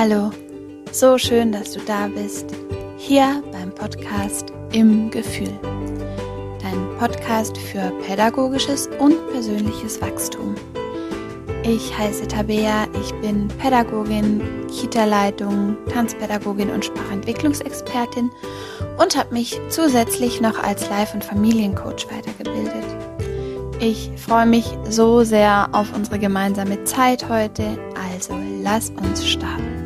Hallo, so schön, dass du da bist, hier beim Podcast Im Gefühl. Dein Podcast für pädagogisches und persönliches Wachstum. Ich heiße Tabea, ich bin Pädagogin, Kita-Leitung, Tanzpädagogin und Sprachentwicklungsexpertin und habe mich zusätzlich noch als Life- und Familiencoach weitergebildet. Ich freue mich so sehr auf unsere gemeinsame Zeit heute, also lass uns starten.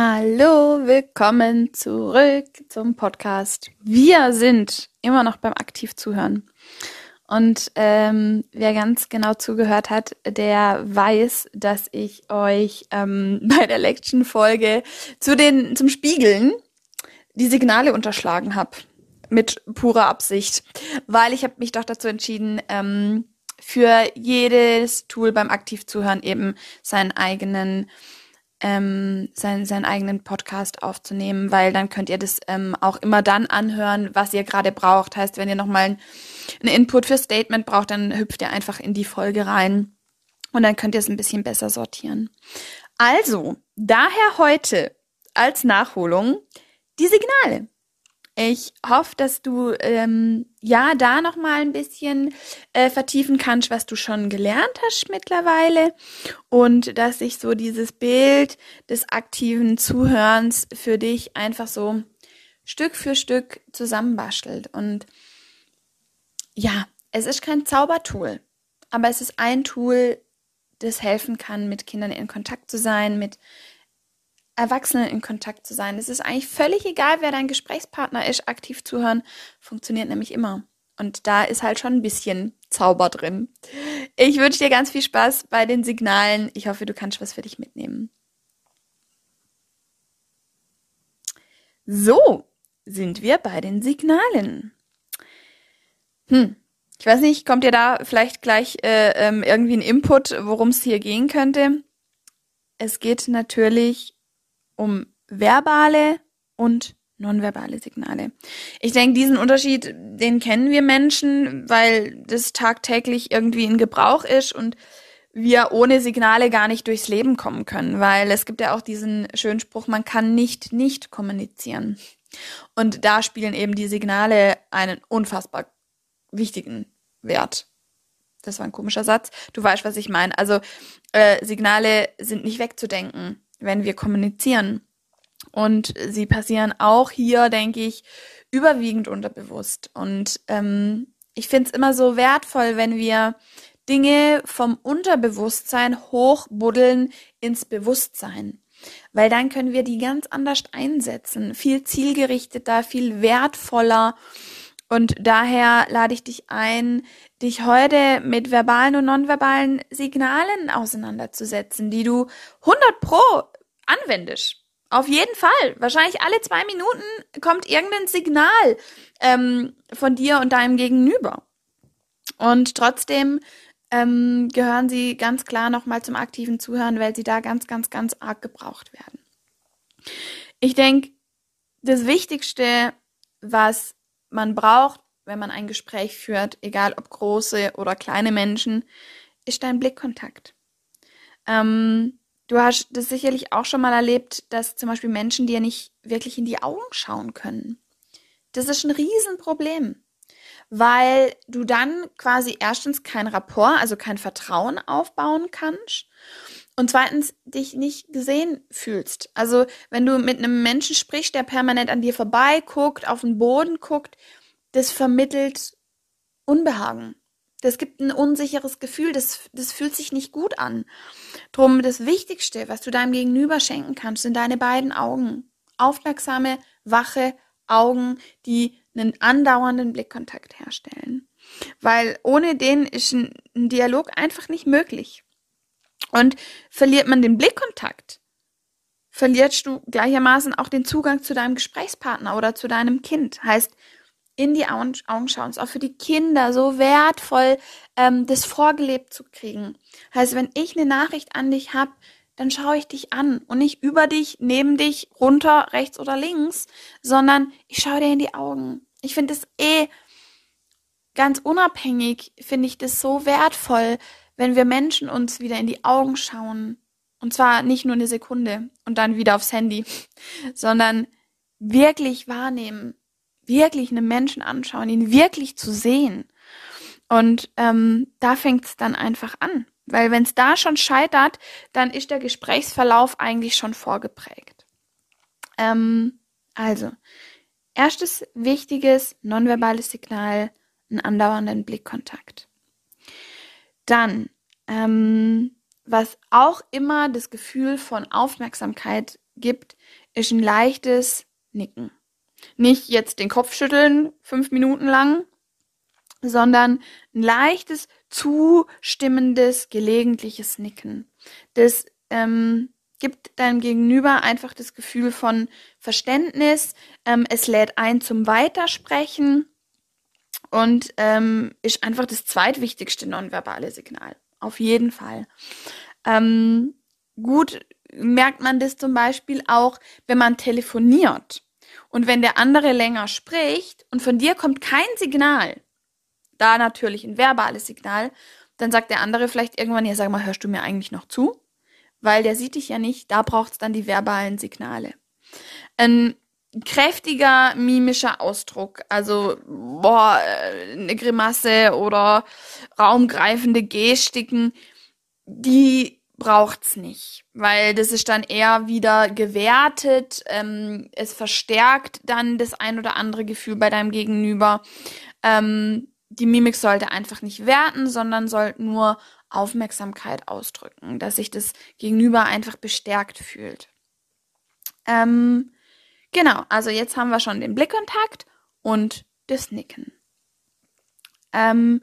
Hallo, willkommen zurück zum Podcast. Wir sind immer noch beim aktiv zuhören. Und ähm, wer ganz genau zugehört hat, der weiß, dass ich euch ähm, bei der Lection-Folge zu den zum Spiegeln die Signale unterschlagen habe mit purer Absicht, weil ich habe mich doch dazu entschieden, ähm, für jedes Tool beim aktiv zuhören eben seinen eigenen ähm, seinen, seinen eigenen Podcast aufzunehmen, weil dann könnt ihr das ähm, auch immer dann anhören, was ihr gerade braucht. Heißt, wenn ihr nochmal einen Input für Statement braucht, dann hüpft ihr einfach in die Folge rein und dann könnt ihr es ein bisschen besser sortieren. Also, daher heute als Nachholung die Signale. Ich hoffe, dass du ähm, ja da noch mal ein bisschen äh, vertiefen kannst, was du schon gelernt hast mittlerweile und dass sich so dieses Bild des aktiven Zuhörens für dich einfach so Stück für Stück zusammenbastelt. Und ja, es ist kein Zaubertool, aber es ist ein Tool, das helfen kann, mit Kindern in Kontakt zu sein, mit Erwachsenen in Kontakt zu sein. Es ist eigentlich völlig egal, wer dein Gesprächspartner ist. Aktiv zuhören funktioniert nämlich immer. Und da ist halt schon ein bisschen Zauber drin. Ich wünsche dir ganz viel Spaß bei den Signalen. Ich hoffe, du kannst was für dich mitnehmen. So sind wir bei den Signalen. Hm, ich weiß nicht, kommt dir da vielleicht gleich äh, ähm, irgendwie ein Input, worum es hier gehen könnte? Es geht natürlich um verbale und nonverbale Signale. Ich denke, diesen Unterschied, den kennen wir Menschen, weil das tagtäglich irgendwie in Gebrauch ist und wir ohne Signale gar nicht durchs Leben kommen können, weil es gibt ja auch diesen schönen Spruch, man kann nicht nicht kommunizieren. Und da spielen eben die Signale einen unfassbar wichtigen Wert. Das war ein komischer Satz. Du weißt, was ich meine. Also äh, Signale sind nicht wegzudenken wenn wir kommunizieren. Und sie passieren auch hier, denke ich, überwiegend unterbewusst. Und ähm, ich finde es immer so wertvoll, wenn wir Dinge vom Unterbewusstsein hochbuddeln ins Bewusstsein. Weil dann können wir die ganz anders einsetzen, viel zielgerichteter, viel wertvoller. Und daher lade ich dich ein, dich heute mit verbalen und nonverbalen Signalen auseinanderzusetzen, die du 100 pro anwendest. Auf jeden Fall. Wahrscheinlich alle zwei Minuten kommt irgendein Signal ähm, von dir und deinem Gegenüber. Und trotzdem ähm, gehören sie ganz klar nochmal zum aktiven Zuhören, weil sie da ganz, ganz, ganz arg gebraucht werden. Ich denke, das Wichtigste, was man braucht, wenn man ein Gespräch führt, egal ob große oder kleine Menschen, ist dein Blickkontakt. Ähm, Du hast das sicherlich auch schon mal erlebt, dass zum Beispiel Menschen dir nicht wirklich in die Augen schauen können. Das ist ein Riesenproblem, weil du dann quasi erstens kein Rapport, also kein Vertrauen aufbauen kannst und zweitens dich nicht gesehen fühlst. Also wenn du mit einem Menschen sprichst, der permanent an dir vorbei guckt, auf den Boden guckt, das vermittelt Unbehagen. Das gibt ein unsicheres Gefühl, das, das fühlt sich nicht gut an. Drum das Wichtigste, was du deinem Gegenüber schenken kannst, sind deine beiden Augen. Aufmerksame, wache Augen, die einen andauernden Blickkontakt herstellen. Weil ohne den ist ein, ein Dialog einfach nicht möglich. Und verliert man den Blickkontakt, verlierst du gleichermaßen auch den Zugang zu deinem Gesprächspartner oder zu deinem Kind. Heißt, in die Augen, schauen. Ist auch für die Kinder so wertvoll, ähm, das vorgelebt zu kriegen. Heißt, wenn ich eine Nachricht an dich habe, dann schaue ich dich an und nicht über dich, neben dich, runter, rechts oder links, sondern ich schaue dir in die Augen. Ich finde es eh ganz unabhängig finde ich das so wertvoll, wenn wir Menschen uns wieder in die Augen schauen. Und zwar nicht nur eine Sekunde und dann wieder aufs Handy, sondern wirklich wahrnehmen, wirklich einen Menschen anschauen, ihn wirklich zu sehen. Und ähm, da fängt es dann einfach an. Weil wenn es da schon scheitert, dann ist der Gesprächsverlauf eigentlich schon vorgeprägt. Ähm, also, erstes wichtiges nonverbales Signal, einen andauernden Blickkontakt. Dann, ähm, was auch immer das Gefühl von Aufmerksamkeit gibt, ist ein leichtes Nicken. Nicht jetzt den Kopf schütteln, fünf Minuten lang, sondern ein leichtes, zustimmendes, gelegentliches Nicken. Das ähm, gibt deinem Gegenüber einfach das Gefühl von Verständnis. Ähm, es lädt ein zum Weitersprechen und ähm, ist einfach das zweitwichtigste nonverbale Signal. Auf jeden Fall. Ähm, gut merkt man das zum Beispiel auch, wenn man telefoniert. Und wenn der andere länger spricht und von dir kommt kein Signal, da natürlich ein verbales Signal, dann sagt der andere vielleicht irgendwann, ja, sag mal, hörst du mir eigentlich noch zu? Weil der sieht dich ja nicht, da braucht es dann die verbalen Signale. Ein kräftiger mimischer Ausdruck, also boah, eine Grimasse oder raumgreifende Gestiken, die braucht's nicht, weil das ist dann eher wieder gewertet, ähm, es verstärkt dann das ein oder andere Gefühl bei deinem Gegenüber. Ähm, die Mimik sollte einfach nicht werten, sondern sollte nur Aufmerksamkeit ausdrücken, dass sich das Gegenüber einfach bestärkt fühlt. Ähm, genau, also jetzt haben wir schon den Blickkontakt und das Nicken. Ähm,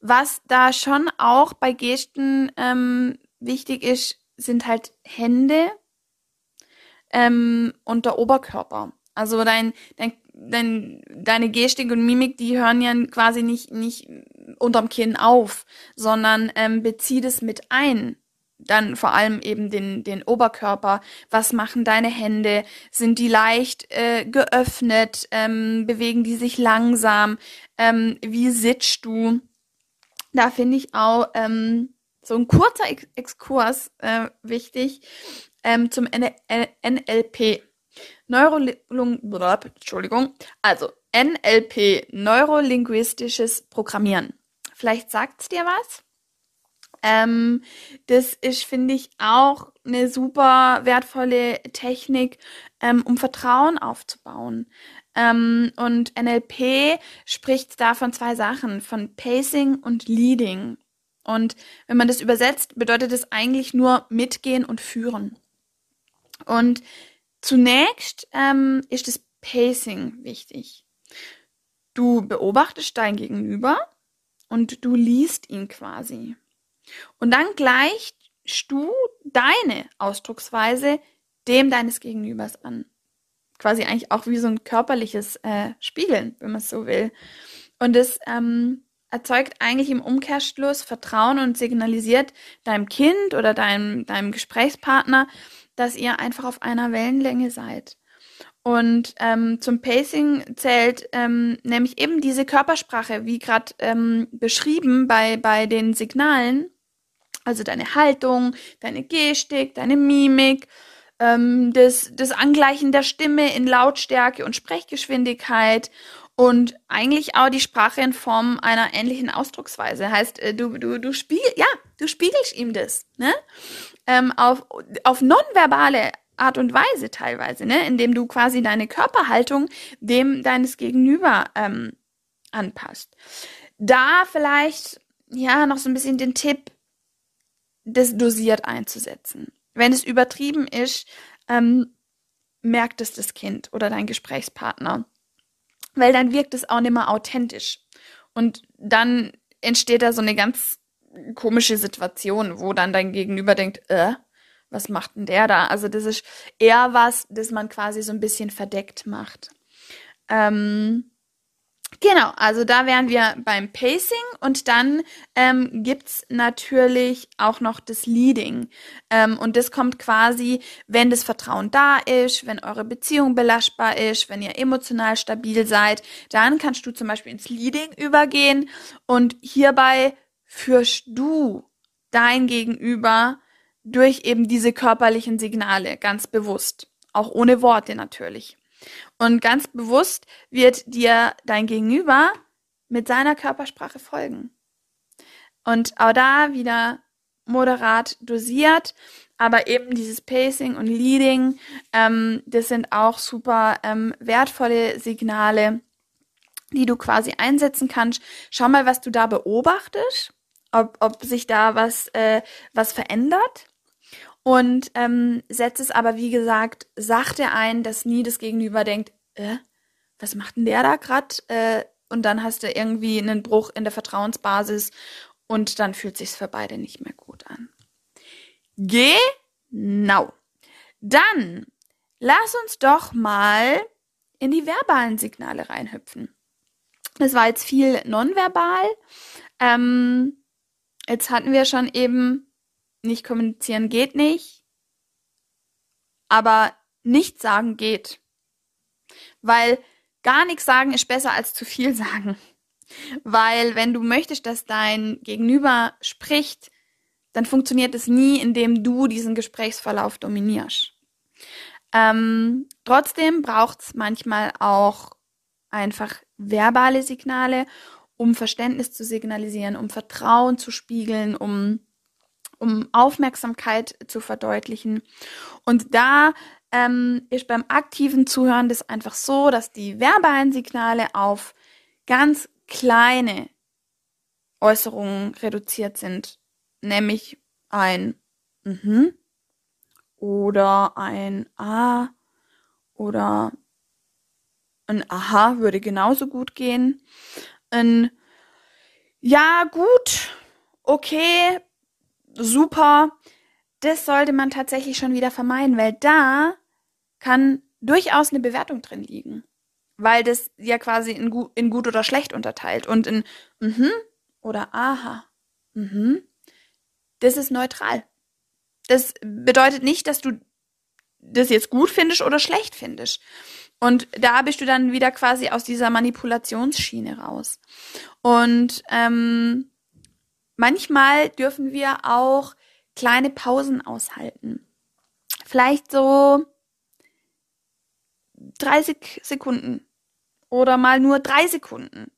was da schon auch bei Gesten ähm, wichtig ist, sind halt Hände ähm, und der Oberkörper. Also dein, dein, dein, deine Gestik und Mimik, die hören ja quasi nicht, nicht unterm Kinn auf, sondern ähm, bezieh das mit ein. Dann vor allem eben den, den Oberkörper. Was machen deine Hände? Sind die leicht äh, geöffnet? Ähm, bewegen die sich langsam? Ähm, wie sitzt du? Da finde ich auch ähm, so ein kurzer Ex Exkurs äh, wichtig ähm, zum N N NLP. Neurolung Entschuldigung. Also NLP, neurolinguistisches Programmieren. Vielleicht sagt's dir was? Ähm, das ist, finde ich, auch eine super wertvolle Technik, ähm, um Vertrauen aufzubauen. Ähm, und NLP spricht da von zwei Sachen, von Pacing und Leading. Und wenn man das übersetzt, bedeutet es eigentlich nur mitgehen und führen. Und zunächst ähm, ist das Pacing wichtig. Du beobachtest dein Gegenüber und du liest ihn quasi. Und dann gleichst du deine Ausdrucksweise dem deines Gegenübers an. Quasi eigentlich auch wie so ein körperliches äh, Spiegeln, wenn man es so will. Und das ähm, erzeugt eigentlich im Umkehrschluss Vertrauen und signalisiert deinem Kind oder deinem, deinem Gesprächspartner, dass ihr einfach auf einer Wellenlänge seid. Und ähm, zum Pacing zählt ähm, nämlich eben diese Körpersprache, wie gerade ähm, beschrieben bei, bei den Signalen. Also deine Haltung, deine Gestik, deine Mimik, ähm, das, das Angleichen der Stimme in Lautstärke und Sprechgeschwindigkeit und eigentlich auch die Sprache in Form einer ähnlichen Ausdrucksweise. Heißt, äh, du, du, du spiegel, ja, du spiegelst ihm das, ne? Ähm, auf, auf nonverbale Art und Weise teilweise, ne? Indem du quasi deine Körperhaltung dem deines Gegenüber ähm, anpasst. Da vielleicht, ja, noch so ein bisschen den Tipp, das dosiert einzusetzen. Wenn es übertrieben ist, ähm, merkt es das Kind oder dein Gesprächspartner weil dann wirkt es auch nicht mehr authentisch. Und dann entsteht da so eine ganz komische Situation, wo dann dein Gegenüber denkt, äh, was macht denn der da? Also das ist eher was, das man quasi so ein bisschen verdeckt macht. Ähm, Genau, also da wären wir beim Pacing und dann ähm, gibt's natürlich auch noch das Leading. Ähm, und das kommt quasi, wenn das Vertrauen da ist, wenn eure Beziehung belastbar ist, wenn ihr emotional stabil seid, dann kannst du zum Beispiel ins Leading übergehen und hierbei führst du dein Gegenüber durch eben diese körperlichen Signale ganz bewusst, auch ohne Worte natürlich. Und ganz bewusst wird dir dein Gegenüber mit seiner Körpersprache folgen. Und auch da wieder moderat dosiert, aber eben dieses Pacing und Leading, ähm, das sind auch super ähm, wertvolle Signale, die du quasi einsetzen kannst. Schau mal, was du da beobachtest, ob, ob sich da was, äh, was verändert. Und ähm, setzt es aber, wie gesagt, sachte ein, dass nie das Gegenüber denkt, äh, was macht denn der da grad? Äh, und dann hast du irgendwie einen Bruch in der Vertrauensbasis und dann fühlt sich's für beide nicht mehr gut an. Genau. Dann lass uns doch mal in die verbalen Signale reinhüpfen. Das war jetzt viel nonverbal. Ähm, jetzt hatten wir schon eben nicht kommunizieren geht nicht, aber nichts sagen geht. Weil gar nichts sagen ist besser als zu viel sagen. Weil wenn du möchtest, dass dein Gegenüber spricht, dann funktioniert es nie, indem du diesen Gesprächsverlauf dominierst. Ähm, trotzdem braucht es manchmal auch einfach verbale Signale, um Verständnis zu signalisieren, um Vertrauen zu spiegeln, um um Aufmerksamkeit zu verdeutlichen. Und da ähm, ist beim aktiven Zuhören das einfach so, dass die verbalen Signale auf ganz kleine Äußerungen reduziert sind, nämlich ein mhm oder ein ah oder ein aha würde genauso gut gehen. Ein ja gut, okay, super. Das sollte man tatsächlich schon wieder vermeiden, weil da kann durchaus eine Bewertung drin liegen. Weil das ja quasi in, gu in gut oder schlecht unterteilt. Und in mhm oder aha, mhm, das ist neutral. Das bedeutet nicht, dass du das jetzt gut findest oder schlecht findest. Und da bist du dann wieder quasi aus dieser Manipulationsschiene raus. Und ähm, Manchmal dürfen wir auch kleine Pausen aushalten. Vielleicht so 30 Sekunden oder mal nur drei Sekunden.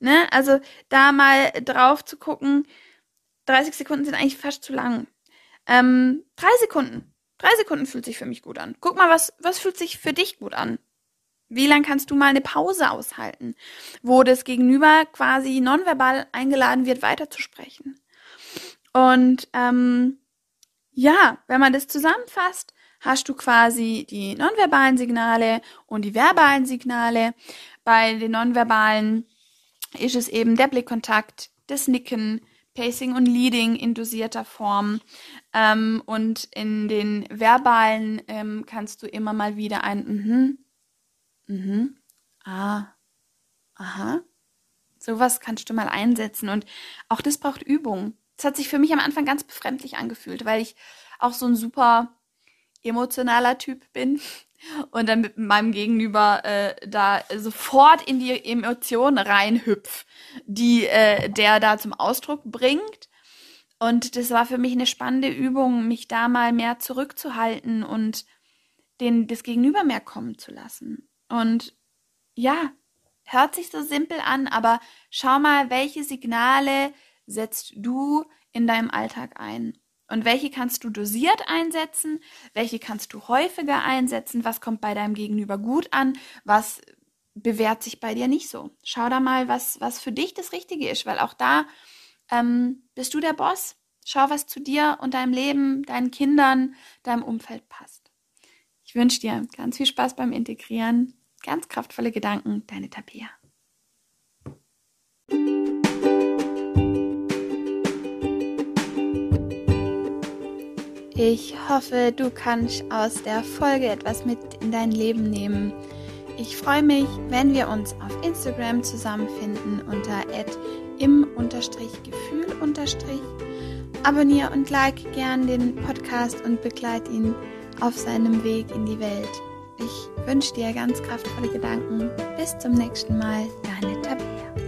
Ne? Also da mal drauf zu gucken, 30 Sekunden sind eigentlich fast zu lang. Ähm, drei Sekunden. Drei Sekunden fühlt sich für mich gut an. Guck mal, was, was fühlt sich für dich gut an? Wie lang kannst du mal eine Pause aushalten, wo das Gegenüber quasi nonverbal eingeladen wird, weiterzusprechen? Und ähm, ja, wenn man das zusammenfasst, hast du quasi die nonverbalen Signale und die verbalen Signale. Bei den nonverbalen ist es eben der Blickkontakt, das Nicken, Pacing und Leading in dosierter Form. Ähm, und in den verbalen ähm, kannst du immer mal wieder ein mhm, Mhm. Ah. Aha. Sowas kannst du mal einsetzen. Und auch das braucht Übung. Das hat sich für mich am Anfang ganz befremdlich angefühlt, weil ich auch so ein super emotionaler Typ bin und dann mit meinem Gegenüber äh, da sofort in die Emotionen reinhüpf, die äh, der da zum Ausdruck bringt. Und das war für mich eine spannende Übung, mich da mal mehr zurückzuhalten und den, das Gegenüber mehr kommen zu lassen. Und ja, hört sich so simpel an, aber schau mal, welche Signale setzt du in deinem Alltag ein? Und welche kannst du dosiert einsetzen? Welche kannst du häufiger einsetzen? Was kommt bei deinem Gegenüber gut an? Was bewährt sich bei dir nicht so? Schau da mal, was, was für dich das Richtige ist, weil auch da ähm, bist du der Boss. Schau, was zu dir und deinem Leben, deinen Kindern, deinem Umfeld passt. Ich wünsche dir ganz viel Spaß beim Integrieren Ganz kraftvolle Gedanken, deine Tabea. Ich hoffe, du kannst aus der Folge etwas mit in dein Leben nehmen. Ich freue mich, wenn wir uns auf Instagram zusammenfinden unter im-gefühl. Abonnier und like gern den Podcast und begleite ihn auf seinem Weg in die Welt. Ich wünsche dir ganz kraftvolle Gedanken. Bis zum nächsten Mal, deine Tabea.